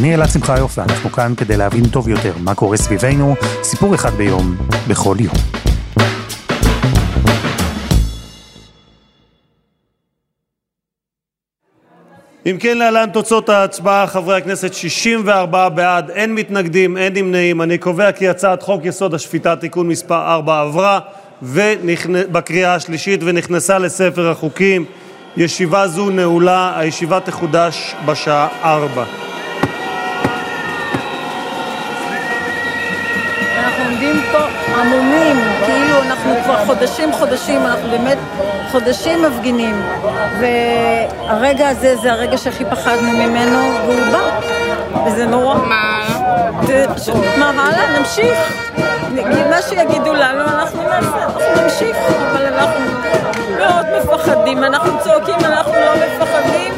אני אלעד שמחיוף, ואנחנו כאן כדי להבין טוב יותר מה קורה סביבנו, סיפור אחד ביום, בכל יום. אם כן, להלן תוצאות ההצבעה, חברי הכנסת, 64 בעד, אין מתנגדים, אין נמנעים. אני קובע כי הצעת חוק יסוד השפיטה (תיקון מס' 4) עברה ונכנ... בקריאה השלישית ונכנסה לספר החוקים. ישיבה זו נעולה, הישיבה תחודש בשעה 4. אנחנו כבר חודשים חודשים, אנחנו באמת חודשים מפגינים. והרגע הזה זה הרגע שהכי פחדנו ממנו, והוא בא. וזה נורא. מה? זה פשוט, מה הלאה? נמשיך. מה שיגידו לנו, אנחנו נעשה, אנחנו נמשיך, אבל אנחנו מאוד מפחדים. אנחנו צועקים, אנחנו לא מפחדים,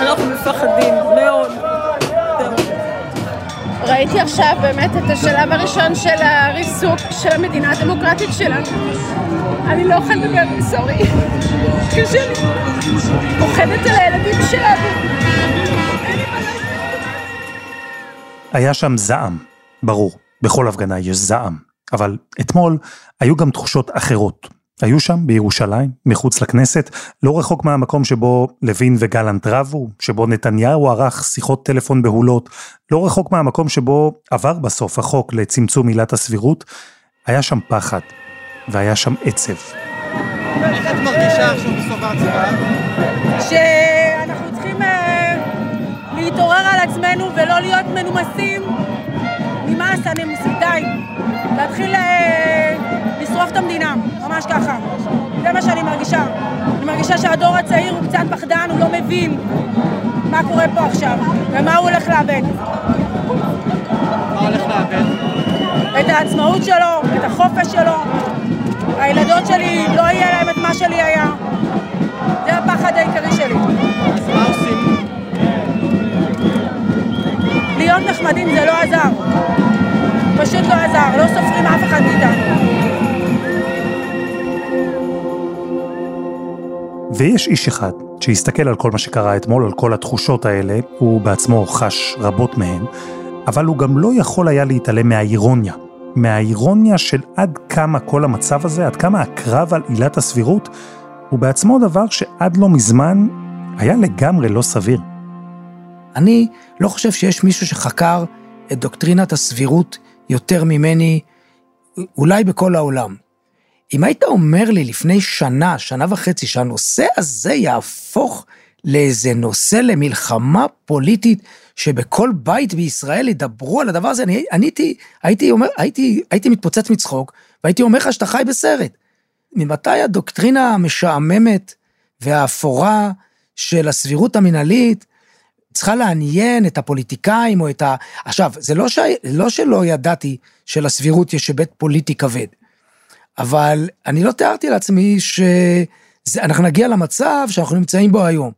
אנחנו מפחדים, ראיתי עכשיו באמת את השלב הראשון של הריסוק של המדינה הדמוקרטית שלנו. אני לא יכולה לדבר, סורי. קשה לי. פוחדת על הילדים שלנו. היה שם זעם, ברור, בכל הפגנה יש זעם, אבל אתמול היו גם תחושות אחרות. היו שם בירושלים, מחוץ לכנסת, לא רחוק מהמקום שבו לוין וגלנט רבו, שבו נתניהו ערך שיחות טלפון בהולות, לא רחוק מהמקום שבו עבר בסוף החוק לצמצום עילת הסבירות, היה שם פחד, והיה שם עצב. איך את מרגישה עכשיו בסוף ההצבעה? שאנחנו צריכים אה, להתעורר על עצמנו ולא להיות מנומסים. נמאס, אני המדינה, ממש ככה. זה מה שאני מרגישה. אני מרגישה שהדור הצעיר הוא קצת פחדן, הוא לא מבין מה קורה פה עכשיו, ומה הוא הולך לאבד. מה הולך לאבד? את העצמאות שלו, את החופש שלו. הילדות שלי, לא יהיה להם את מה שלי היה. זה הפחד העיקרי שלי. אז מה עושים? להיות נחמדים זה לא עזר. פשוט לא עזר, לא סופרים אף אחד מאיתנו. ויש איש אחד שהסתכל על כל מה שקרה אתמול, על כל התחושות האלה, הוא בעצמו חש רבות מהן, אבל הוא גם לא יכול היה להתעלם מהאירוניה. מהאירוניה של עד כמה כל המצב הזה, עד כמה הקרב על עילת הסבירות, הוא בעצמו דבר שעד לא מזמן היה לגמרי לא סביר. אני לא חושב שיש מישהו שחקר את דוקטרינת הסבירות יותר ממני, אולי בכל העולם. אם היית אומר לי לפני שנה, שנה וחצי, שהנושא הזה יהפוך לאיזה נושא למלחמה פוליטית, שבכל בית בישראל ידברו על הדבר הזה, אני, אני הייתי, הייתי אומר, הייתי, הייתי מתפוצץ מצחוק, והייתי אומר לך שאתה חי בסרט. ממתי הדוקטרינה המשעממת והאפורה של הסבירות המינהלית צריכה לעניין את הפוליטיקאים או את ה... עכשיו, זה לא, ש... לא שלא ידעתי שלסבירות יש היבט פוליטי כבד, אבל אני לא תיארתי לעצמי שאנחנו נגיע למצב שאנחנו נמצאים בו היום.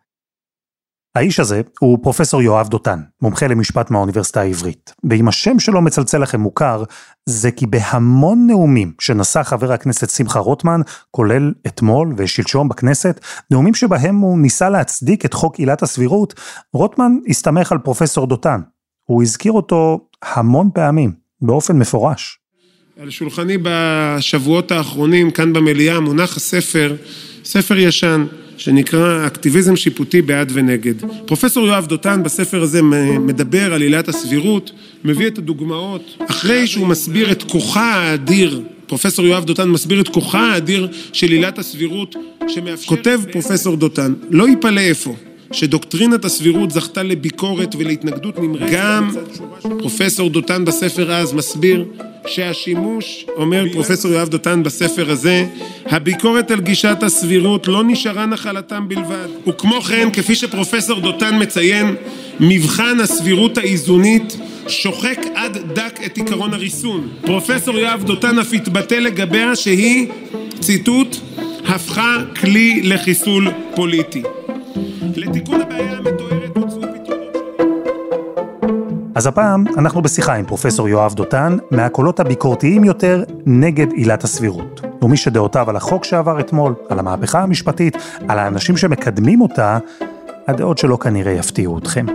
האיש הזה הוא פרופסור יואב דותן, מומחה למשפט מהאוניברסיטה העברית. ואם השם שלו מצלצל לכם מוכר, זה כי בהמון נאומים שנשא חבר הכנסת שמחה רוטמן, כולל אתמול ושלשום בכנסת, נאומים שבהם הוא ניסה להצדיק את חוק עילת הסבירות, רוטמן הסתמך על פרופסור דותן. הוא הזכיר אותו המון פעמים, באופן מפורש. על שולחני בשבועות האחרונים, כאן במליאה, מונח הספר, ספר ישן, שנקרא אקטיביזם שיפוטי בעד ונגד. פרופסור יואב דותן בספר הזה מדבר על עילת הסבירות, מביא את הדוגמאות, אחרי שהוא מסביר את כוחה האדיר, פרופסור יואב דותן מסביר את כוחה האדיר של עילת הסבירות, שמאפשר... כותב פרופסור דותן, לא ייפלא איפה. שדוקטרינת הסבירות זכתה לביקורת ולהתנגדות נמרצת. גם פרופסור דותן בספר אז מסביר שהשימוש, אומר פרופסור יואב דותן בספר הזה, הביקורת על גישת הסבירות לא נשארה נחלתם בלבד. וכמו כן, כפי שפרופסור דותן מציין, מבחן הסבירות האיזונית שוחק עד דק את עקרון הריסון. פרופסור יואב דותן אף התבטא לגביה שהיא, ציטוט, הפכה כלי לחיסול פוליטי. לתיקון הבעיה פתרונות... אז הפעם אנחנו בשיחה עם פרופסור יואב דותן מהקולות הביקורתיים יותר נגד עילת הסבירות. ומי שדעותיו על החוק שעבר אתמול, על המהפכה המשפטית, על האנשים שמקדמים אותה, הדעות שלו כנראה יפתיעו אתכם.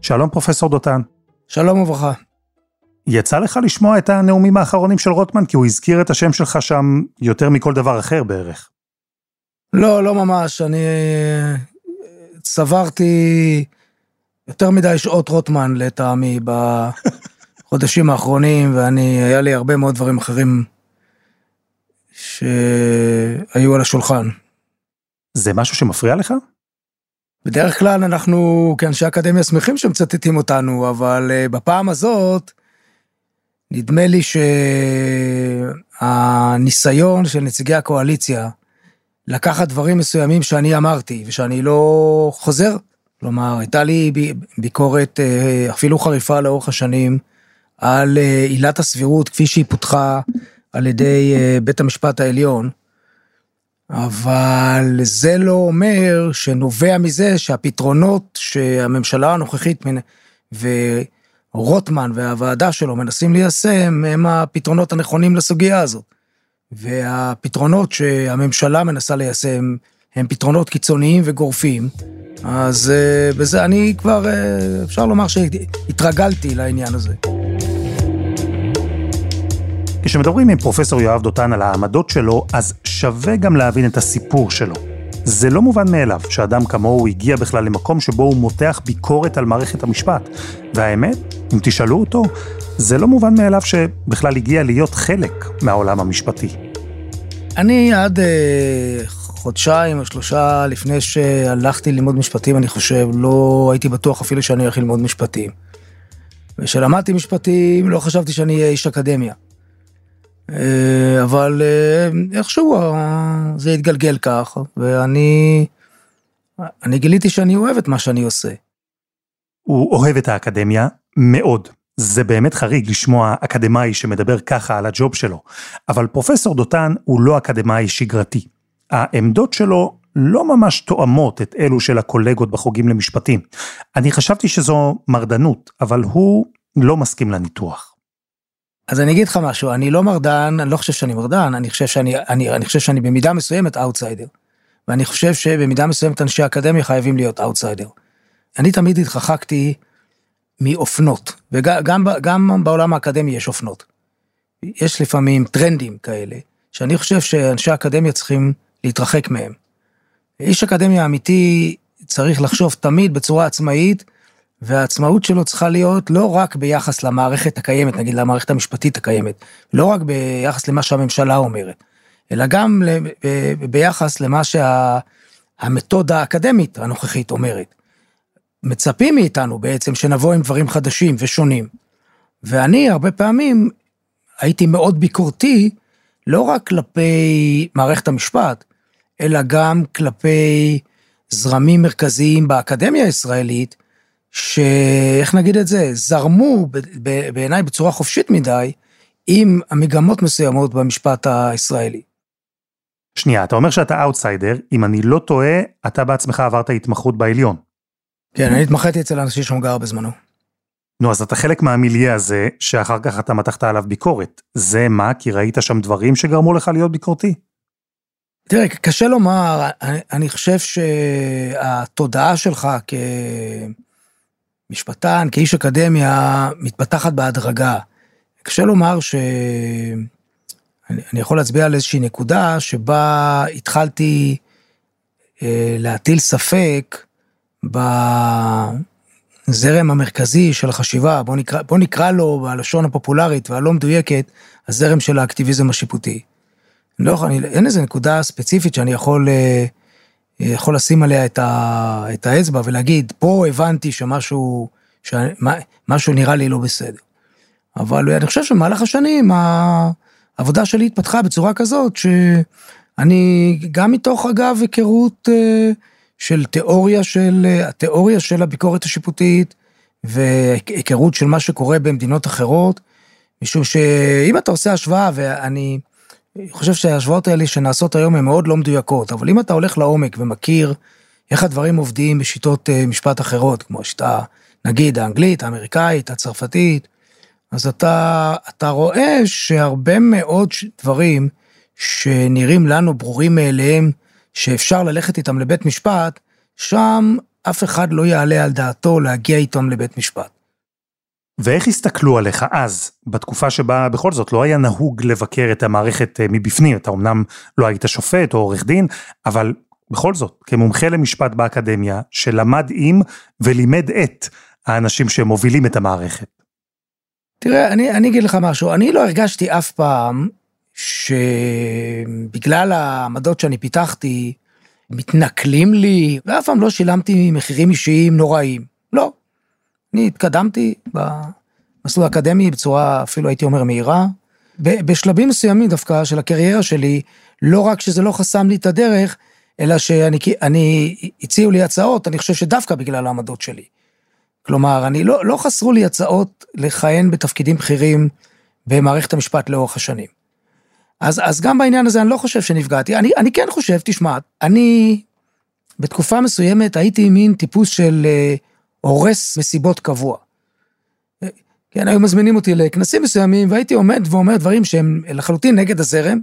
שלום פרופסור דותן. שלום וברכה. יצא לך לשמוע את הנאומים האחרונים של רוטמן? כי הוא הזכיר את השם שלך שם יותר מכל דבר אחר בערך. לא, לא ממש, אני צברתי יותר מדי שעות רוטמן לטעמי בחודשים האחרונים, ואני, היה לי הרבה מאוד דברים אחרים שהיו על השולחן. זה משהו שמפריע לך? בדרך כלל אנחנו כאנשי אקדמיה שמחים שמצטטים אותנו, אבל uh, בפעם הזאת, נדמה לי שהניסיון של נציגי הקואליציה לקחת דברים מסוימים שאני אמרתי ושאני לא חוזר, כלומר הייתה לי ביקורת uh, אפילו חריפה לאורך השנים על uh, עילת הסבירות כפי שהיא פותחה על ידי uh, בית המשפט העליון. אבל זה לא אומר שנובע מזה שהפתרונות שהממשלה הנוכחית ורוטמן והוועדה שלו מנסים ליישם הם הפתרונות הנכונים לסוגיה הזאת. והפתרונות שהממשלה מנסה ליישם הם פתרונות קיצוניים וגורפים. אז אה, בזה אני כבר, אה, אפשר לומר שהתרגלתי לעניין הזה. כשמדברים עם פרופסור יואב דותן על העמדות שלו, אז שווה גם להבין את הסיפור שלו. זה לא מובן מאליו שאדם כמוהו הגיע בכלל למקום שבו הוא מותח ביקורת על מערכת המשפט. והאמת, אם תשאלו אותו, זה לא מובן מאליו שבכלל הגיע להיות חלק מהעולם המשפטי. אני עד אה, חודשיים או שלושה לפני שהלכתי ללמוד משפטים, אני חושב, לא הייתי בטוח אפילו שאני הולך ללמוד משפטים. וכשלמדתי משפטים, לא חשבתי שאני אהיה איש אקדמיה. אה, אבל אה, איכשהו אה, זה התגלגל כך, ואני אני גיליתי שאני אוהב את מה שאני עושה. הוא אוהב את האקדמיה מאוד. זה באמת חריג לשמוע אקדמאי שמדבר ככה על הג'וב שלו. אבל פרופסור דותן הוא לא אקדמאי שגרתי. העמדות שלו לא ממש תואמות את אלו של הקולגות בחוגים למשפטים. אני חשבתי שזו מרדנות, אבל הוא לא מסכים לניתוח. אז אני אגיד לך משהו, אני לא מרדן, אני לא חושב שאני מרדן, אני חושב שאני, אני, אני חושב שאני במידה מסוימת אאוטסיידר. ואני חושב שבמידה מסוימת אנשי אקדמיה חייבים להיות אאוטסיידר. אני תמיד התרחקתי מאופנות, וגם גם בעולם האקדמי יש אופנות. יש לפעמים טרנדים כאלה, שאני חושב שאנשי אקדמיה צריכים להתרחק מהם. איש אקדמיה אמיתי צריך לחשוב תמיד בצורה עצמאית, והעצמאות שלו צריכה להיות לא רק ביחס למערכת הקיימת, נגיד למערכת המשפטית הקיימת, לא רק ביחס למה שהממשלה אומרת, אלא גם ביחס למה שהמתודה האקדמית הנוכחית אומרת. מצפים מאיתנו בעצם שנבוא עם דברים חדשים ושונים. ואני הרבה פעמים הייתי מאוד ביקורתי, לא רק כלפי מערכת המשפט, אלא גם כלפי זרמים מרכזיים באקדמיה הישראלית, שאיך נגיד את זה, זרמו בעיניי בצורה חופשית מדי עם המגמות מסוימות במשפט הישראלי. שנייה, אתה אומר שאתה אאוטסיידר, אם אני לא טועה, אתה בעצמך עברת התמחות בעליון. כן, אני התמחיתי אצל אנשים שמגר בזמנו. נו, אז אתה חלק מהמיליה הזה, שאחר כך אתה מתחת עליו ביקורת. זה מה? כי ראית שם דברים שגרמו לך להיות ביקורתי? תראה, קשה לומר, אני, אני חושב שהתודעה שלך כ... משפטן, כאיש אקדמיה, מתפתחת בהדרגה. קשה לומר שאני אני יכול להצביע על איזושהי נקודה שבה התחלתי אה, להטיל ספק בזרם המרכזי של החשיבה, בוא נקרא, בוא נקרא לו בלשון הפופולרית והלא מדויקת, הזרם של האקטיביזם השיפוטי. לא, אני, אין איזה נקודה ספציפית שאני יכול אה, יכול לשים עליה את, ה, את האצבע ולהגיד, פה הבנתי שמשהו, שמשהו נראה לי לא בסדר. אבל אני חושב שבמהלך השנים העבודה שלי התפתחה בצורה כזאת שאני, גם מתוך אגב היכרות אה, של תיאוריה של, התיאוריה של הביקורת השיפוטית והיכרות של מה שקורה במדינות אחרות, משום שאם אתה עושה השוואה, ואני חושב שההשוואות האלה שנעשות היום הן מאוד לא מדויקות, אבל אם אתה הולך לעומק ומכיר איך הדברים עובדים בשיטות אה, משפט אחרות, כמו השיטה, נגיד, האנגלית, האמריקאית, הצרפתית, אז אתה, אתה רואה שהרבה מאוד דברים שנראים לנו ברורים מאליהם, שאפשר ללכת איתם לבית משפט, שם אף אחד לא יעלה על דעתו להגיע איתם לבית משפט. ואיך הסתכלו עליך אז, בתקופה שבה בכל זאת לא היה נהוג לבקר את המערכת אה, מבפנים, אתה אמנם לא היית שופט או עורך דין, אבל בכל זאת, כמומחה למשפט באקדמיה, שלמד עם ולימד את האנשים שמובילים את המערכת. תראה, אני, אני אגיד לך משהו, אני לא הרגשתי אף פעם שבגלל העמדות שאני פיתחתי, מתנכלים לי, ואף פעם לא שילמתי מחירים אישיים נוראים. לא. אני התקדמתי במסלול האקדמי בצורה, אפילו הייתי אומר, מהירה. בשלבים מסוימים דווקא של הקריירה שלי, לא רק שזה לא חסם לי את הדרך, אלא שאני, אני, הציעו לי הצעות, אני חושב שדווקא בגלל העמדות שלי. כלומר, אני לא, לא חסרו לי הצעות לכהן בתפקידים בכירים במערכת המשפט לאורך השנים. אז, אז גם בעניין הזה אני לא חושב שנפגעתי, אני, אני כן חושב, תשמע, אני בתקופה מסוימת הייתי מין טיפוס של uh, הורס מסיבות קבוע. כן, היו מזמינים אותי לכנסים מסוימים והייתי עומד ואומר דברים שהם לחלוטין נגד הזרם,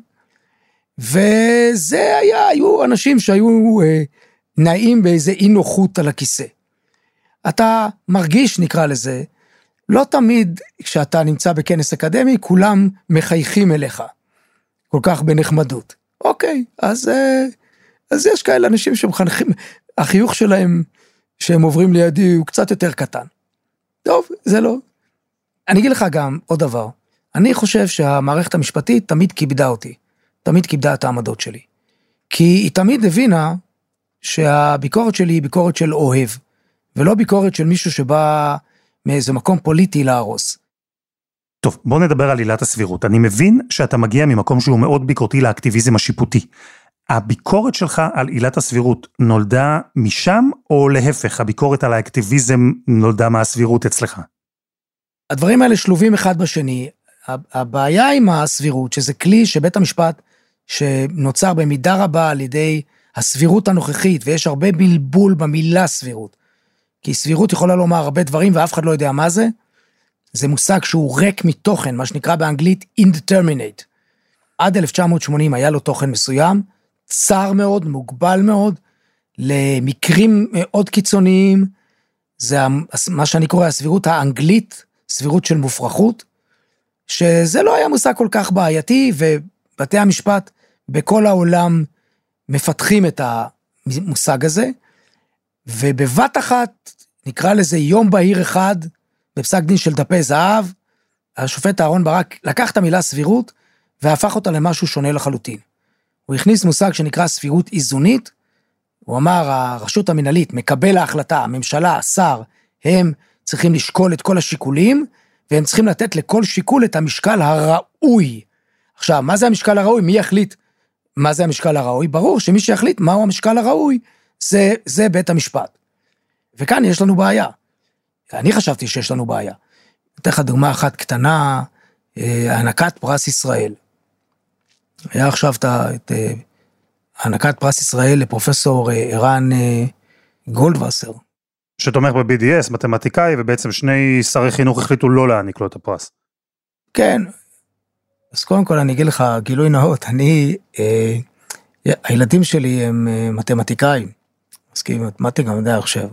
וזה היה, היו אנשים שהיו uh, נעים באיזה אי נוחות על הכיסא. אתה מרגיש, נקרא לזה, לא תמיד כשאתה נמצא בכנס אקדמי, כולם מחייכים אליך. כל כך בנחמדות. אוקיי, אז, אה, אז יש כאלה אנשים שמחנכים, החיוך שלהם שהם עוברים לידי הוא קצת יותר קטן. טוב, זה לא. אני אגיד לך גם עוד דבר, אני חושב שהמערכת המשפטית תמיד כיבדה אותי, תמיד כיבדה את העמדות שלי. כי היא תמיד הבינה שהביקורת שלי היא ביקורת של אוהב, ולא ביקורת של מישהו שבא מאיזה מקום פוליטי להרוס. טוב, בוא נדבר על עילת הסבירות. אני מבין שאתה מגיע ממקום שהוא מאוד ביקורתי לאקטיביזם השיפוטי. הביקורת שלך על עילת הסבירות נולדה משם, או להפך, הביקורת על האקטיביזם נולדה מהסבירות אצלך? הדברים האלה שלובים אחד בשני. הבעיה עם הסבירות, שזה כלי שבית המשפט, שנוצר במידה רבה על ידי הסבירות הנוכחית, ויש הרבה בלבול במילה סבירות. כי סבירות יכולה לומר הרבה דברים ואף אחד לא יודע מה זה, זה מושג שהוא ריק מתוכן, מה שנקרא באנגלית indeterminate. עד 1980 היה לו תוכן מסוים, צר מאוד, מוגבל מאוד, למקרים מאוד קיצוניים, זה מה שאני קורא הסבירות האנגלית, סבירות של מופרכות, שזה לא היה מושג כל כך בעייתי, ובתי המשפט בכל העולם מפתחים את המושג הזה, ובבת אחת, נקרא לזה יום בהיר אחד, בפסק דין של דפי זהב, השופט אהרן ברק לקח את המילה סבירות והפך אותה למשהו שונה לחלוטין. הוא הכניס מושג שנקרא סבירות איזונית, הוא אמר הרשות המנהלית, מקבל ההחלטה, הממשלה, השר, הם צריכים לשקול את כל השיקולים, והם צריכים לתת לכל שיקול את המשקל הראוי. עכשיו, מה זה המשקל הראוי? מי יחליט מה זה המשקל הראוי? ברור שמי שיחליט מהו המשקל הראוי, זה, זה בית המשפט. וכאן יש לנו בעיה. אני חשבתי שיש לנו בעיה. אתן לך דוגמה אחת קטנה, אה, הענקת פרס ישראל. היה עכשיו את אה, הענקת פרס ישראל לפרופסור אה, ערן גולדווסר. שתומך ב-BDS, מתמטיקאי, ובעצם שני שרי חינוך החליטו לא להעניק לו את הפרס. כן, אז קודם כל אני אגיד לך גילוי נאות, אני, אה, הילדים שלי הם מתמטיקאים, מסכים מתמטיקה מדעי עכשיו.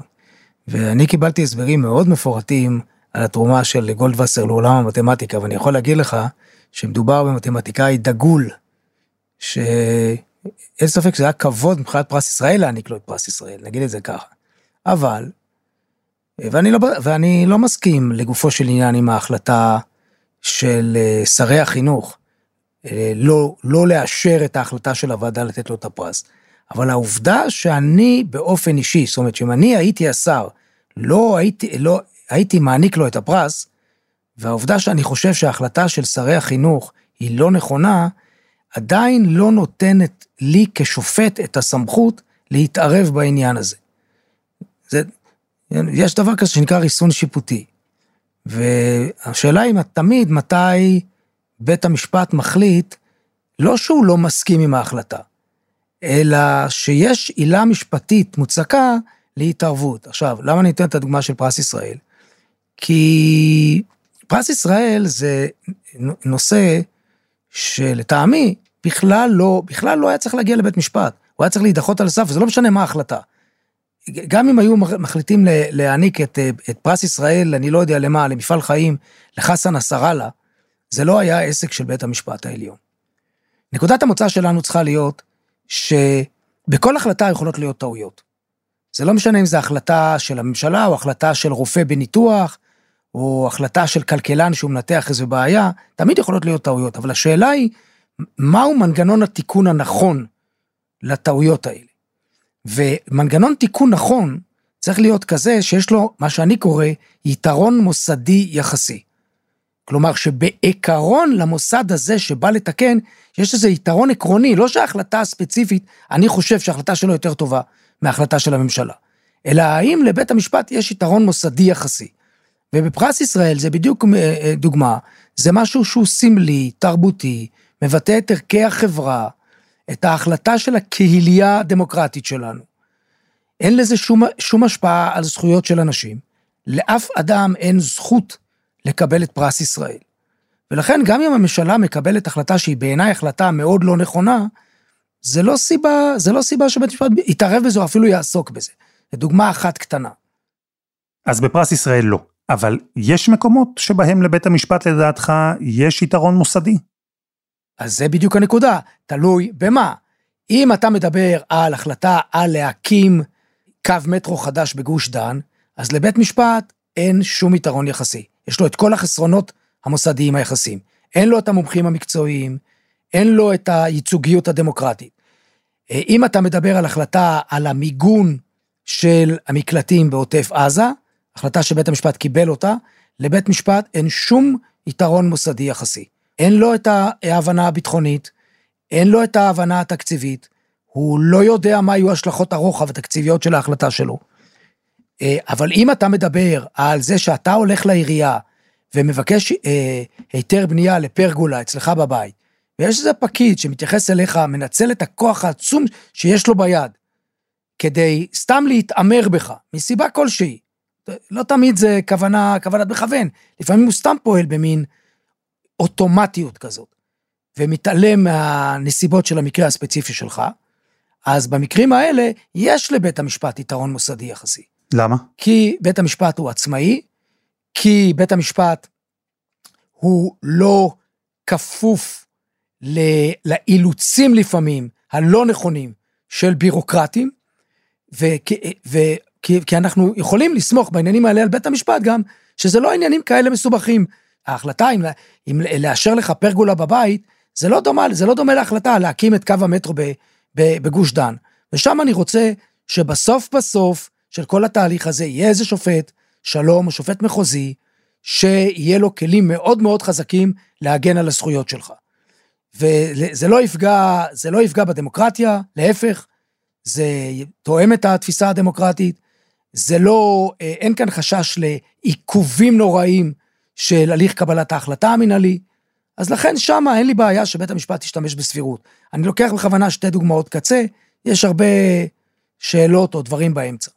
ואני קיבלתי הסברים מאוד מפורטים על התרומה של גולדווסר לעולם המתמטיקה, ואני יכול להגיד לך שמדובר במתמטיקאי דגול, שאין ספק שזה היה כבוד מבחינת פרס ישראל להעניק לו את פרס ישראל, נגיד את זה ככה. אבל, ואני לא, ואני לא מסכים לגופו של עניין עם ההחלטה של אה, שרי החינוך, אה, לא, לא לאשר את ההחלטה של הוועדה לתת לו את הפרס. אבל העובדה שאני באופן אישי, זאת אומרת שאם אני הייתי השר, לא הייתי, לא, הייתי מעניק לו את הפרס, והעובדה שאני חושב שההחלטה של שרי החינוך היא לא נכונה, עדיין לא נותנת לי כשופט את הסמכות להתערב בעניין הזה. זה, יש דבר כזה שנקרא ריסון שיפוטי. והשאלה היא תמיד מתי בית המשפט מחליט, לא שהוא לא מסכים עם ההחלטה, אלא שיש עילה משפטית מוצקה להתערבות. עכשיו, למה אני אתן את הדוגמה של פרס ישראל? כי פרס ישראל זה נושא שלטעמי בכלל לא, בכלל לא היה צריך להגיע לבית משפט, הוא היה צריך להידחות על הסף, וזה לא משנה מה ההחלטה. גם אם היו מחליטים להעניק את, את פרס ישראל, אני לא יודע למה, למפעל חיים, לחסן נסראללה, זה לא היה עסק של בית המשפט העליון. נקודת המוצא שלנו צריכה להיות שבכל החלטה יכולות להיות טעויות. זה לא משנה אם זו החלטה של הממשלה, או החלטה של רופא בניתוח, או החלטה של כלכלן שהוא מנתח איזו בעיה, תמיד יכולות להיות טעויות, אבל השאלה היא, מהו מנגנון התיקון הנכון לטעויות האלה? ומנגנון תיקון נכון צריך להיות כזה שיש לו, מה שאני קורא, יתרון מוסדי יחסי. כלומר שבעיקרון למוסד הזה שבא לתקן, יש איזה יתרון עקרוני, לא שההחלטה הספציפית, אני חושב שההחלטה שלו יותר טובה מההחלטה של הממשלה, אלא האם לבית המשפט יש יתרון מוסדי יחסי. ובפרס ישראל זה בדיוק אה, אה, דוגמה, זה משהו שהוא סמלי, תרבותי, מבטא את ערכי החברה, את ההחלטה של הקהילייה הדמוקרטית שלנו. אין לזה שום, שום השפעה על זכויות של אנשים. לאף אדם אין זכות לקבל את פרס ישראל. ולכן גם אם הממשלה מקבלת החלטה שהיא בעיניי החלטה מאוד לא נכונה, זה לא סיבה, זה לא סיבה שבית המשפט יתערב בזה או אפילו יעסוק בזה. זו דוגמה אחת קטנה. אז בפרס ישראל לא, אבל יש מקומות שבהם לבית המשפט לדעתך יש יתרון מוסדי. אז זה בדיוק הנקודה, תלוי במה. אם אתה מדבר על החלטה על להקים קו מטרו חדש בגוש דן, אז לבית משפט אין שום יתרון יחסי. יש לו את כל החסרונות המוסדיים היחסיים. אין לו את המומחים המקצועיים, אין לו את הייצוגיות הדמוקרטית. אה, אם אתה מדבר על החלטה על המיגון של המקלטים בעוטף עזה, החלטה שבית המשפט קיבל אותה, לבית משפט אין שום יתרון מוסדי יחסי. אין לו את ההבנה הביטחונית, אין לו את ההבנה התקציבית, הוא לא יודע מה יהיו השלכות הרוחב התקציביות של ההחלטה שלו. אה, אבל אם אתה מדבר על זה שאתה הולך לעירייה ומבקש אה, היתר בנייה לפרגולה אצלך בבית, ויש איזה פקיד שמתייחס אליך, מנצל את הכוח העצום שיש לו ביד, כדי סתם להתעמר בך, מסיבה כלשהי. לא תמיד זה כוונה, כוונת מכוון, לפעמים הוא סתם פועל במין אוטומטיות כזאת, ומתעלם מהנסיבות של המקרה הספציפי שלך, אז במקרים האלה יש לבית המשפט יתרון מוסדי יחסי. למה? כי בית המשפט הוא עצמאי, כי בית המשפט הוא לא כפוף לאילוצים לפעמים הלא נכונים של בירוקרטים, וכי, וכי, כי אנחנו יכולים לסמוך בעניינים האלה על בית המשפט גם, שזה לא עניינים כאלה מסובכים. ההחלטה אם, אם לאשר לך פרגולה בבית, זה לא דומה, זה לא דומה להחלטה להקים את קו המטרו בגוש דן. ושם אני רוצה שבסוף בסוף של כל התהליך הזה יהיה איזה שופט, שלום או שופט מחוזי, שיהיה לו כלים מאוד מאוד חזקים להגן על הזכויות שלך. וזה לא יפגע, זה לא יפגע בדמוקרטיה, להפך, זה תואם את התפיסה הדמוקרטית, זה לא, אה, אין כאן חשש לעיכובים נוראים של הליך קבלת ההחלטה המינהלי, אז לכן שמה אין לי בעיה שבית המשפט ישתמש בסבירות. אני לוקח בכוונה שתי דוגמאות קצה, יש הרבה שאלות או דברים באמצע.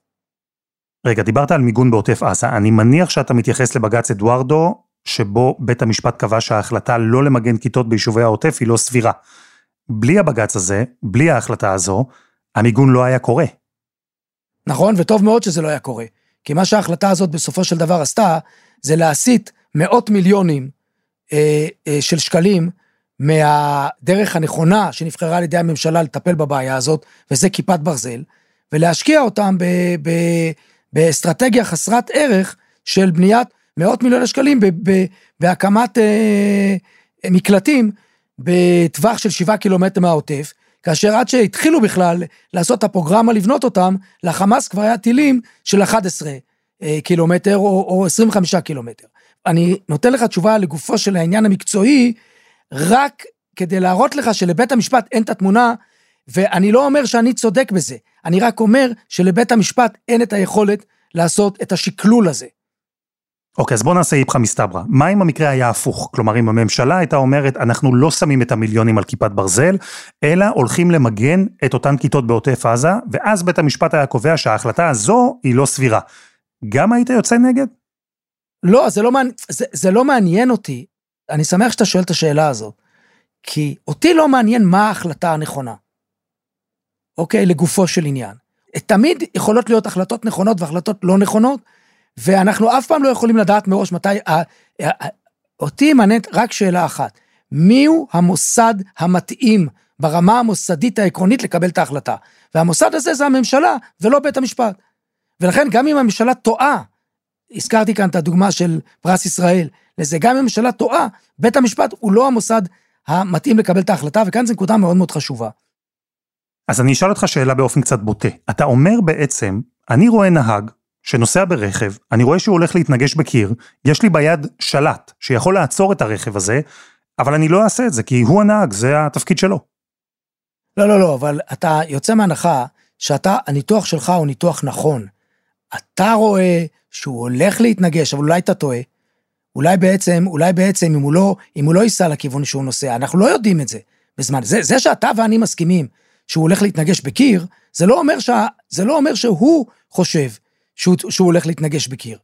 רגע, דיברת על מיגון בעוטף עזה, אני מניח שאתה מתייחס לבג"ץ אדוארדו, שבו בית המשפט קבע שההחלטה לא למגן כיתות ביישובי העוטף היא לא סבירה. בלי הבג"ץ הזה, בלי ההחלטה הזו, המיגון לא היה קורה. נכון, וטוב מאוד שזה לא היה קורה. כי מה שההחלטה הזאת בסופו של דבר עשתה, זה להסיט מאות מיליונים אה, אה, של שקלים מהדרך הנכונה שנבחרה על ידי הממשלה לטפל בבעיה הזאת, וזה כיפת ברזל, ולהשקיע אותם ב, ב, באסטרטגיה חסרת ערך של בניית מאות מיליוני שקלים בהקמת אה, מקלטים בטווח של שבעה קילומטר מהעוטף, כאשר עד שהתחילו בכלל לעשות את הפרוגרמה לבנות אותם, לחמאס כבר היה טילים של 11 אה, קילומטר או, או 25 קילומטר. אני נותן לך תשובה לגופו של העניין המקצועי, רק כדי להראות לך שלבית המשפט אין את התמונה, ואני לא אומר שאני צודק בזה, אני רק אומר שלבית המשפט אין את היכולת לעשות את השקלול הזה. אוקיי, אז בוא נעשה איפכא מסתברא. מה אם המקרה היה הפוך? כלומר, אם הממשלה הייתה אומרת, אנחנו לא שמים את המיליונים על כיפת ברזל, אלא הולכים למגן את אותן כיתות בעוטף עזה, ואז בית המשפט היה קובע שההחלטה הזו היא לא סבירה. גם היית יוצא נגד? לא, זה לא, מעניין, זה, זה לא מעניין אותי. אני שמח שאתה שואל את השאלה הזאת. כי אותי לא מעניין מה ההחלטה הנכונה. אוקיי? לגופו של עניין. תמיד יכולות להיות החלטות נכונות והחלטות לא נכונות, ואנחנו אף פעם לא יכולים לדעת מראש מתי... אותי מעניינת רק שאלה אחת, מיהו המוסד המתאים ברמה המוסדית העקרונית לקבל את ההחלטה? והמוסד הזה זה הממשלה ולא בית המשפט. ולכן גם אם הממשלה טועה, הזכרתי כאן את הדוגמה של פרס ישראל, לזה גם אם הממשלה טועה, בית המשפט הוא לא המוסד המתאים לקבל את ההחלטה, וכאן זו נקודה מאוד מאוד חשובה. אז אני אשאל אותך שאלה באופן קצת בוטה. אתה אומר בעצם, אני רואה נהג שנוסע ברכב, אני רואה שהוא הולך להתנגש בקיר, יש לי ביד שלט שיכול לעצור את הרכב הזה, אבל אני לא אעשה את זה, כי הוא הנהג, זה התפקיד שלו. לא, לא, לא, אבל אתה יוצא מהנחה שאתה, הניתוח שלך הוא ניתוח נכון. אתה רואה שהוא הולך להתנגש, אבל אולי אתה טועה. אולי בעצם, אולי בעצם אם הוא לא, אם הוא לא ייסע לכיוון שהוא נוסע, אנחנו לא יודעים את זה בזמן. זה, זה שאתה ואני מסכימים שהוא הולך להתנגש בקיר, זה לא אומר, שה, זה לא אומר שהוא חושב שהוא, שהוא הולך להתנגש בקיר.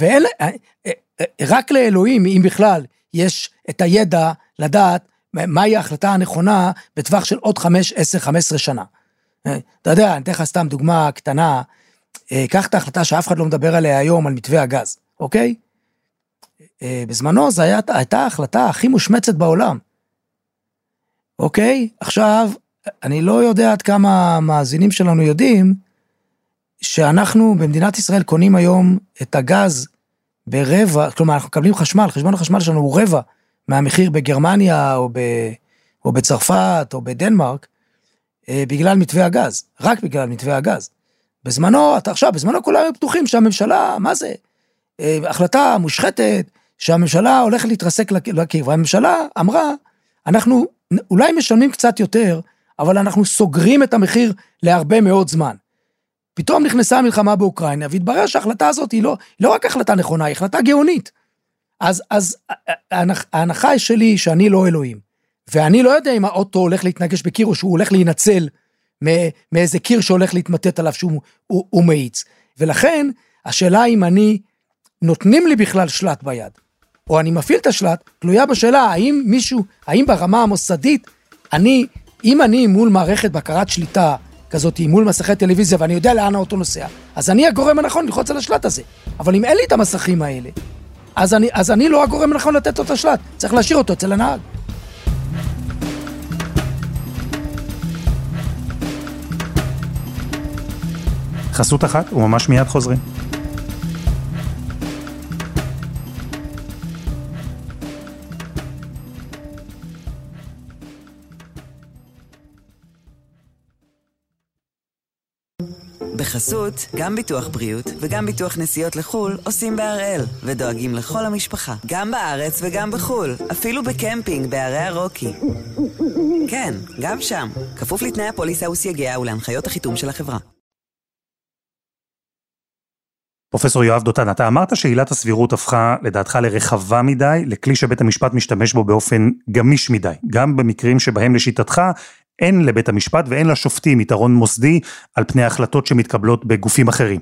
ואין, אה, אה, אה, רק לאלוהים, אם בכלל, יש את הידע לדעת מהי ההחלטה הנכונה בטווח של עוד 5, 10, 15 שנה. אתה יודע, אני אתן לך סתם דוגמה קטנה, קח את ההחלטה שאף אחד לא מדבר עליה היום על מתווה הגז, אוקיי? בזמנו זו הייתה ההחלטה הכי מושמצת בעולם. אוקיי? עכשיו, אני לא יודע עד כמה המאזינים שלנו יודעים, שאנחנו במדינת ישראל קונים היום את הגז ברבע, כלומר אנחנו מקבלים חשמל, חשבון החשמל שלנו הוא רבע מהמחיר בגרמניה או, ב, או בצרפת או בדנמרק, אה, בגלל מתווה הגז, רק בגלל מתווה הגז. בזמנו, אתה עכשיו, בזמנו כולם היו בטוחים שהממשלה, מה זה? אה, החלטה מושחתת, שהממשלה הולכת להתרסק לקיר, והממשלה אמרה, אנחנו אולי משלמים קצת יותר, אבל אנחנו סוגרים את המחיר להרבה מאוד זמן. פתאום נכנסה המלחמה באוקראינה, והתברר שההחלטה הזאת היא לא, היא לא רק החלטה נכונה, היא החלטה גאונית. אז, אז ההנחה שלי שאני לא אלוהים, ואני לא יודע אם האוטו הולך להתנגש בקיר או שהוא הולך להינצל מאיזה קיר שהולך להתמוטט עליו שהוא הוא, הוא מאיץ. ולכן, השאלה אם אני, נותנים לי בכלל שלט ביד, או אני מפעיל את השלט, תלויה בשאלה האם מישהו, האם ברמה המוסדית, אני, אם אני מול מערכת בקרת שליטה, כזאת מול מסכי טלוויזיה ואני יודע לאן האוטו נוסע, אז אני הגורם הנכון ללחוץ על השלט הזה. אבל אם אין לי את המסכים האלה, אז אני, אז אני לא הגורם הנכון לתת לו את השלט, צריך להשאיר אותו אצל הנהג. חסות אחת וממש מיד חוזרים. בחסות, גם ביטוח בריאות וגם ביטוח נסיעות לחו"ל עושים בהראל, ודואגים לכל המשפחה, גם בארץ וגם בחו"ל, אפילו בקמפינג בערי הרוקי. כן, גם שם, כפוף לתנאי הפוליסה וסייגיה ולהנחיות החיתום של החברה. פרופסור יואב דותן, אתה אמרת שעילת הסבירות הפכה לדעתך לרחבה מדי, לכלי שבית המשפט משתמש בו באופן גמיש מדי, גם במקרים שבהם לשיטתך אין לבית המשפט ואין לשופטים יתרון מוסדי על פני החלטות שמתקבלות בגופים אחרים.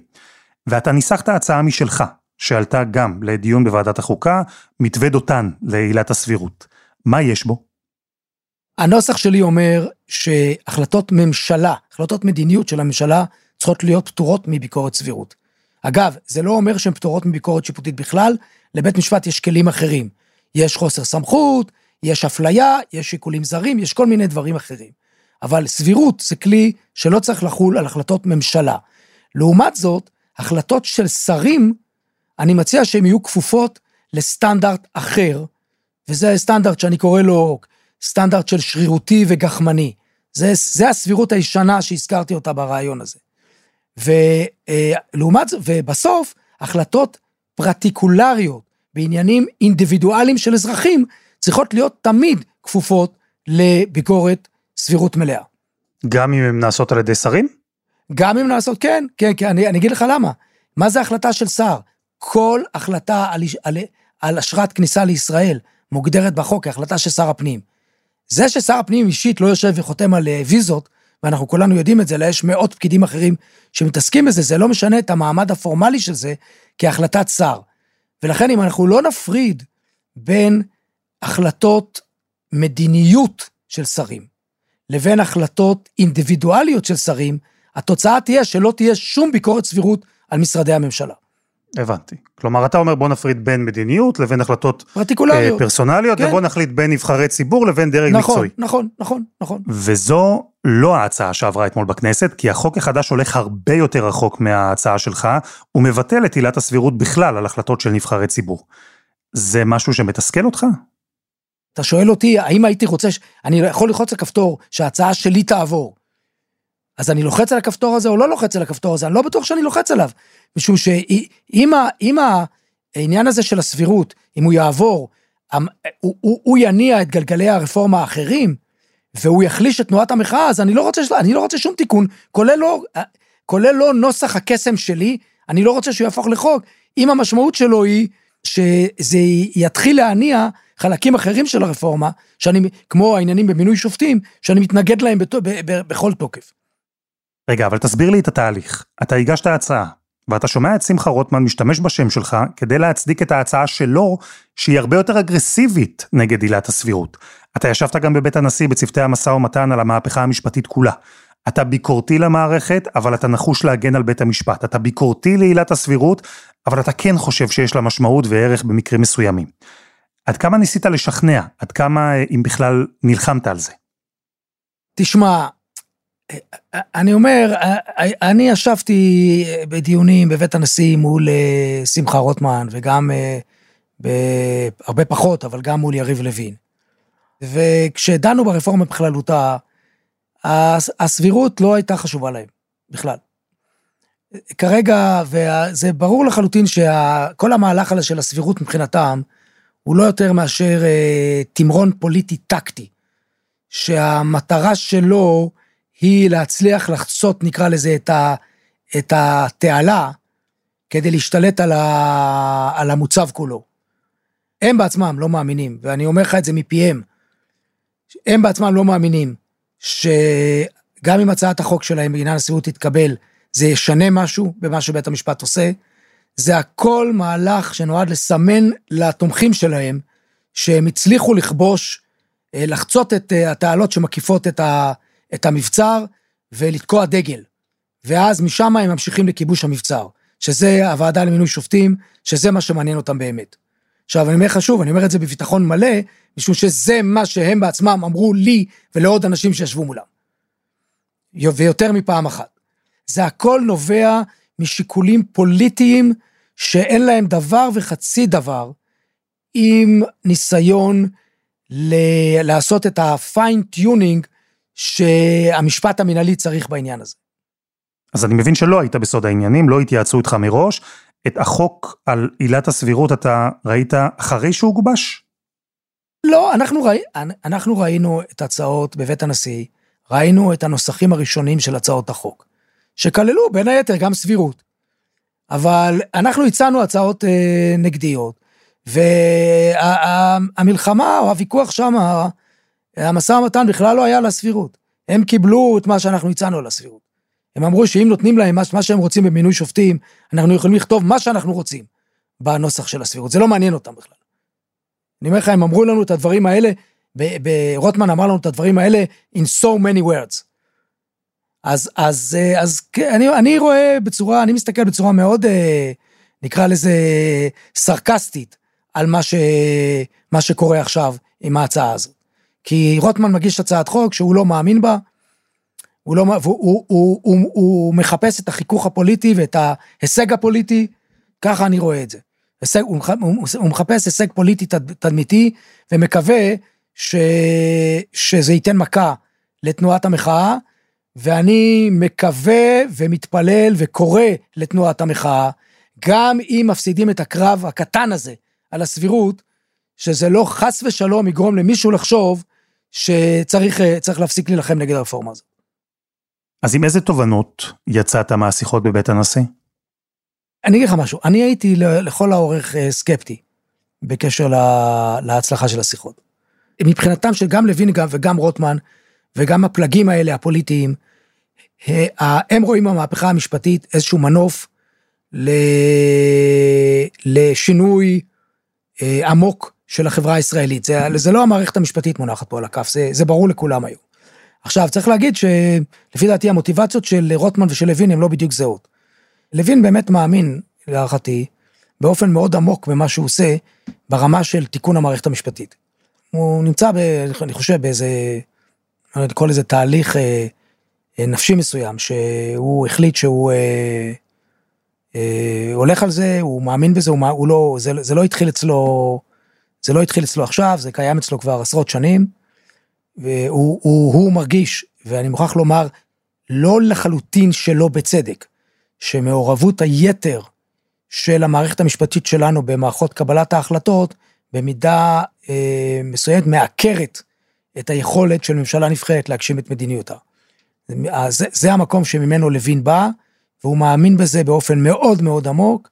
ואתה ניסחת הצעה משלך, שעלתה גם לדיון בוועדת החוקה, מתווה דותן לעילת הסבירות. מה יש בו? הנוסח שלי אומר שהחלטות ממשלה, החלטות מדיניות של הממשלה, צריכות להיות פטורות מביקורת סבירות. אגב, זה לא אומר שהן פטורות מביקורת שיפוטית בכלל, לבית משפט יש כלים אחרים. יש חוסר סמכות, יש אפליה, יש שיקולים זרים, יש כל מיני דברים אחרים. אבל סבירות זה כלי שלא צריך לחול על החלטות ממשלה. לעומת זאת, החלטות של שרים, אני מציע שהן יהיו כפופות לסטנדרט אחר, וזה סטנדרט שאני קורא לו סטנדרט של שרירותי וגחמני. זה, זה הסבירות הישנה שהזכרתי אותה ברעיון הזה. ולעומת זאת, ובסוף, החלטות פרטיקולריות בעניינים אינדיבידואליים של אזרחים צריכות להיות תמיד כפופות לביקורת סבירות מלאה. גם אם הן נעשות על ידי שרים? גם אם נעשות, כן, כן, כן, אני, אני אגיד לך למה. מה זה החלטה של שר? כל החלטה על, על, על אשרת כניסה לישראל מוגדרת בחוק כהחלטה של שר הפנים. זה ששר הפנים אישית לא יושב וחותם על אה, ויזות, ואנחנו כולנו יודעים את זה, אלא יש מאות פקידים אחרים שמתעסקים בזה, זה לא משנה את המעמד הפורמלי של זה כהחלטת שר. ולכן אם אנחנו לא נפריד בין החלטות מדיניות של שרים לבין החלטות אינדיבידואליות של שרים, התוצאה תהיה שלא תהיה שום ביקורת סבירות על משרדי הממשלה. הבנתי. כלומר, אתה אומר בוא נפריד בין מדיניות לבין החלטות פרטיקולריות. אה, פרסונליות, כן. ובוא נחליט בין נבחרי ציבור לבין דרג נכון, מקצועי. נכון, נכון, נכון. וזו לא ההצעה שעברה אתמול בכנסת, כי החוק החדש הולך הרבה יותר רחוק מההצעה שלך, הוא מבטל את עילת הסבירות בכלל על החלטות של נבחרי ציבור. זה משהו שמתסכל אותך? אתה שואל אותי, האם הייתי רוצה, ש... אני יכול ללחוץ על כפתור שההצעה שלי תעבור. אז אני לוחץ על הכפתור הזה או לא לוחץ על הכפתור הזה, אני לא בטוח שאני לוחץ עליו. משום שאם העניין הזה של הסבירות, אם הוא יעבור, הוא, הוא, הוא יניע את גלגלי הרפורמה האחרים, והוא יחליש את תנועת המחאה, אז אני לא רוצה, אני לא רוצה שום תיקון, כולל לא, כולל לא נוסח הקסם שלי, אני לא רוצה שהוא יהפוך לחוק, אם המשמעות שלו היא שזה יתחיל להניע חלקים אחרים של הרפורמה, שאני, כמו העניינים במינוי שופטים, שאני מתנגד להם בת, ב, ב, בכל תוקף. רגע, אבל תסביר לי את התהליך. אתה הגשת הצעה, ואתה שומע את שמחה רוטמן משתמש בשם שלך כדי להצדיק את ההצעה שלו, שהיא הרבה יותר אגרסיבית נגד עילת הסבירות. אתה ישבת גם בבית הנשיא בצוותי המשא ומתן על המהפכה המשפטית כולה. אתה ביקורתי למערכת, אבל אתה נחוש להגן על בית המשפט. אתה ביקורתי לעילת הסבירות, אבל אתה כן חושב שיש לה משמעות וערך במקרים מסוימים. עד כמה ניסית לשכנע? עד כמה, אה, אם בכלל, נלחמת על זה? תשמע, אני אומר, אני ישבתי בדיונים בבית הנשיא מול אה, שמחה רוטמן, וגם אה, הרבה פחות, אבל גם מול יריב לוין. וכשדנו ברפורמה בכללותה, הסבירות לא הייתה חשובה להם, בכלל. כרגע, וזה ברור לחלוטין שכל המהלך הזה של הסבירות מבחינתם, הוא לא יותר מאשר אה, תמרון פוליטי טקטי, שהמטרה שלו היא להצליח לחצות, נקרא לזה, את, ה, את התעלה, כדי להשתלט על, ה, על המוצב כולו. הם בעצמם לא מאמינים, ואני אומר לך את זה מפיהם, הם בעצמם לא מאמינים שגם אם הצעת החוק שלהם בעניין הסבירות תתקבל, זה ישנה משהו במה שבית המשפט עושה. זה הכל מהלך שנועד לסמן לתומכים שלהם, שהם הצליחו לכבוש, אה, לחצות את אה, התעלות שמקיפות את, ה, את המבצר ולתקוע דגל. ואז משם הם ממשיכים לכיבוש המבצר, שזה הוועדה למינוי שופטים, שזה מה שמעניין אותם באמת. עכשיו, אני אומר לך שוב, אני אומר את זה בביטחון מלא, משום שזה מה שהם בעצמם אמרו לי ולעוד אנשים שישבו מולם. ויותר מפעם אחת. זה הכל נובע משיקולים פוליטיים שאין להם דבר וחצי דבר עם ניסיון ל- לעשות את ה fine tuning שהמשפט המנהלי צריך בעניין הזה. אז אני מבין שלא היית בסוד העניינים, לא התייעצו איתך מראש. את החוק על עילת הסבירות אתה ראית אחרי שהוא גובש? לא, אנחנו, ראי, אנחנו ראינו את הצעות בבית הנשיא, ראינו את הנוסחים הראשונים של הצעות החוק, שכללו בין היתר גם סבירות. אבל אנחנו הצענו הצעות אה, נגדיות, והמלחמה או הוויכוח שם, המשא ומתן בכלל לא היה על הסבירות. הם קיבלו את מה שאנחנו הצענו על הסבירות. הם אמרו שאם נותנים להם מה שהם רוצים במינוי שופטים, אנחנו יכולים לכתוב מה שאנחנו רוצים בנוסח של הסבירות. זה לא מעניין אותם בכלל. אני אומר לך, הם אמרו לנו את הדברים האלה, רוטמן אמר לנו את הדברים האלה in so many words. אז, אז, אז כן, אני, אני רואה בצורה, אני מסתכל בצורה מאוד, אה, נקרא לזה, סרקסטית, על מה, ש, מה שקורה עכשיו עם ההצעה הזאת. כי רוטמן מגיש הצעת חוק שהוא לא מאמין בה, הוא, לא, הוא, הוא, הוא, הוא, הוא מחפש את החיכוך הפוליטי ואת ההישג הפוליטי, ככה אני רואה את זה. הישג, הוא, הוא מחפש הישג פוליטי תד, תדמיתי, ומקווה ש, שזה ייתן מכה לתנועת המחאה, ואני מקווה ומתפלל וקורא לתנועת המחאה, גם אם מפסידים את הקרב הקטן הזה על הסבירות, שזה לא חס ושלום יגרום למישהו לחשוב שצריך להפסיק להילחם נגד הרפורמה הזאת. אז עם איזה תובנות יצאת מהשיחות בבית הנשיא? אני אגיד לך משהו, אני הייתי לכל האורך אה, סקפטי בקשר לה, להצלחה של השיחות. מבחינתם של גם לוין וגם רוטמן, וגם הפלגים האלה הפוליטיים, אה, הם רואים במהפכה המשפטית איזשהו מנוף לשינוי אה, עמוק של החברה הישראלית. זה, זה לא המערכת המשפטית מונחת פה על הכף, זה, זה ברור לכולם היום. עכשיו, צריך להגיד שלפי דעתי המוטיבציות של רוטמן ושל לוין הן לא בדיוק זהות. לוין באמת מאמין, להערכתי, באופן מאוד עמוק במה שהוא עושה, ברמה של תיקון המערכת המשפטית. הוא נמצא, ב, אני חושב, באיזה, לא לקרוא לזה תהליך אה, אה, נפשי מסוים, שהוא החליט שהוא אה, אה, הולך על זה, הוא מאמין בזה, הוא, הוא לא, זה, זה לא התחיל אצלו, זה לא התחיל אצלו עכשיו, זה קיים אצלו כבר עשרות שנים, והוא הוא, הוא מרגיש, ואני מוכרח לומר, לא לחלוטין שלא בצדק, שמעורבות היתר של המערכת המשפטית שלנו במערכות קבלת ההחלטות, במידה אה, מסוימת מעקרת את היכולת של ממשלה נבחרת להגשים את מדיניותה. זה, זה המקום שממנו לוין בא, והוא מאמין בזה באופן מאוד מאוד עמוק,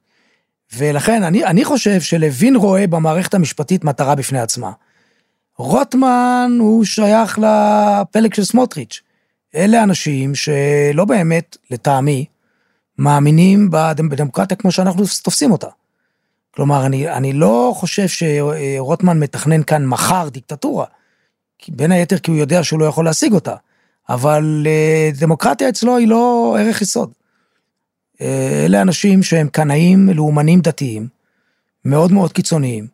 ולכן אני, אני חושב שלוין רואה במערכת המשפטית מטרה בפני עצמה. רוטמן הוא שייך לפלג של סמוטריץ'. אלה אנשים שלא באמת, לטעמי, מאמינים בדמוקרטיה כמו שאנחנו תופסים אותה. כלומר, אני, אני לא חושב שרוטמן מתכנן כאן מחר דיקטטורה, בין היתר כי הוא יודע שהוא לא יכול להשיג אותה, אבל אה, דמוקרטיה אצלו היא לא ערך יסוד. אה, אלה אנשים שהם קנאים, לאומנים דתיים, מאוד מאוד קיצוניים,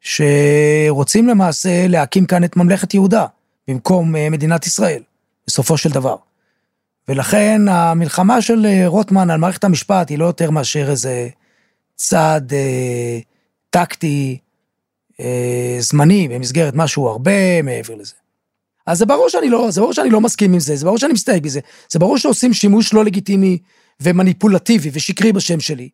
שרוצים למעשה להקים כאן את ממלכת יהודה, במקום אה, מדינת ישראל, בסופו של דבר. ולכן המלחמה של רוטמן על מערכת המשפט היא לא יותר מאשר איזה צעד אה, טקטי אה, זמני במסגרת משהו הרבה מעבר לזה. אז זה ברור שאני לא, זה ברור שאני לא מסכים עם זה, זה ברור שאני מסתייג בזה, זה ברור שעושים שימוש לא לגיטימי ומניפולטיבי ושקרי בשם שלי.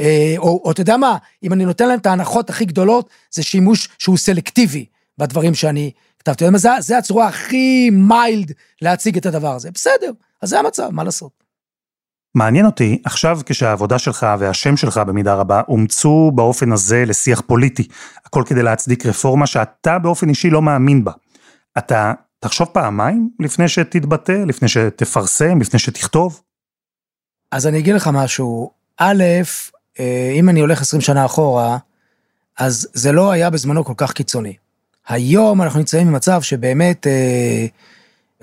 אה, או אתה יודע מה, אם אני נותן להם את ההנחות הכי גדולות, זה שימוש שהוא סלקטיבי בדברים שאני כתבתי. זה, זה הצורה הכי מיילד להציג את הדבר הזה. בסדר, אז זה המצב, מה לעשות? מעניין אותי, עכשיו כשהעבודה שלך והשם שלך במידה רבה אומצו באופן הזה לשיח פוליטי, הכל כדי להצדיק רפורמה שאתה באופן אישי לא מאמין בה. אתה תחשוב פעמיים לפני שתתבטא, לפני שתפרסם, לפני שתכתוב? אז אני אגיד לך משהו, א', אה, אם אני הולך 20 שנה אחורה, אז זה לא היה בזמנו כל כך קיצוני. היום אנחנו נמצאים במצב שבאמת אה,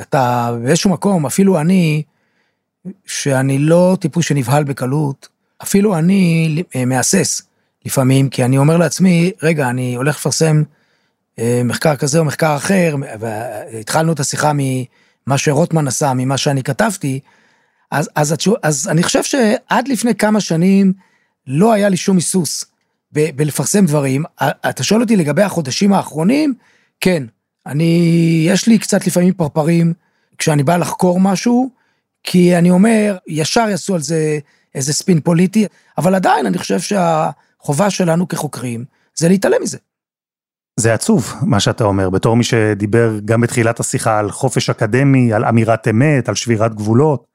אתה באיזשהו מקום, אפילו אני, שאני לא טיפוס שנבהל בקלות, אפילו אני אה, מהסס לפעמים, כי אני אומר לעצמי, רגע, אני הולך לפרסם אה, מחקר כזה או מחקר אחר, והתחלנו את השיחה ממה שרוטמן עשה, ממה שאני כתבתי, אז, אז, אז אני חושב שעד לפני כמה שנים לא היה לי שום היסוס ב- בלפרסם דברים. אתה שואל אותי לגבי החודשים האחרונים? כן, אני, יש לי קצת לפעמים פרפרים כשאני בא לחקור משהו, כי אני אומר, ישר יעשו על זה איזה ספין פוליטי, אבל עדיין אני חושב שהחובה שלנו כחוקרים זה להתעלם מזה. זה עצוב, מה שאתה אומר, בתור מי שדיבר גם בתחילת השיחה על חופש אקדמי, על אמירת אמת, על שבירת גבולות.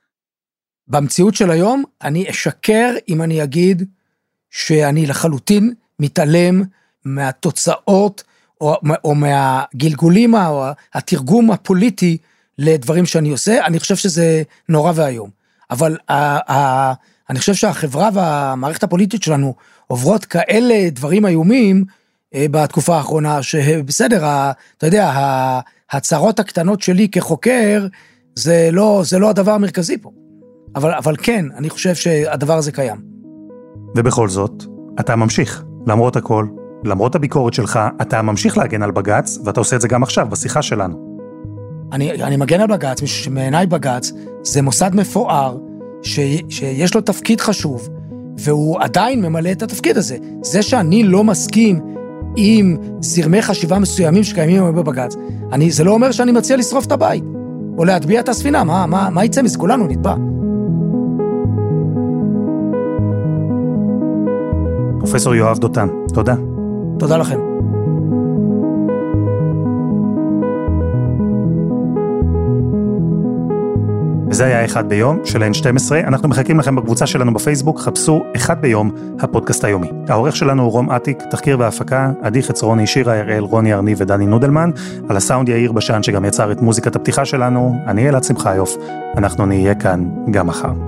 במציאות של היום, אני אשקר אם אני אגיד שאני לחלוטין מתעלם מהתוצאות או, או מהגלגולים או התרגום הפוליטי לדברים שאני עושה, אני חושב שזה נורא ואיום. אבל ה, ה, אני חושב שהחברה והמערכת הפוליטית שלנו עוברות כאלה דברים איומים אה, בתקופה האחרונה, שבסדר, ה, אתה יודע, ההצהרות הקטנות שלי כחוקר, זה לא, זה לא הדבר המרכזי פה. אבל, אבל כן, אני חושב שהדבר הזה קיים. ובכל זאת, אתה ממשיך, למרות הכל, למרות הביקורת שלך, אתה ממשיך להגן על בג"ץ, ואתה עושה את זה גם עכשיו, בשיחה שלנו. אני, אני מגן על בג"ץ, משום שמעיניי בג"ץ זה מוסד מפואר, ש, שיש לו תפקיד חשוב, והוא עדיין ממלא את התפקיד הזה. זה שאני לא מסכים עם זרמי חשיבה מסוימים שקיימים היום בבג"ץ, אני, זה לא אומר שאני מציע לשרוף את הבית. או להטביע את הספינה, מה, מה, מה יצא מזה? כולנו נטבע. פרופסור יואב דותן, תודה. תודה לכם. וזה היה אחד ביום של N12, אנחנו מחכים לכם בקבוצה שלנו בפייסבוק, חפשו אחד ביום, הפודקאסט היומי. העורך שלנו הוא רום אטיק, תחקיר והפקה, עדי חצרוני, שירה הראל, רוני ארני ודני נודלמן, על הסאונד יאיר בשן שגם יצר את מוזיקת הפתיחה שלנו, אני אלעד שמחיוף, אנחנו נהיה כאן גם מחר.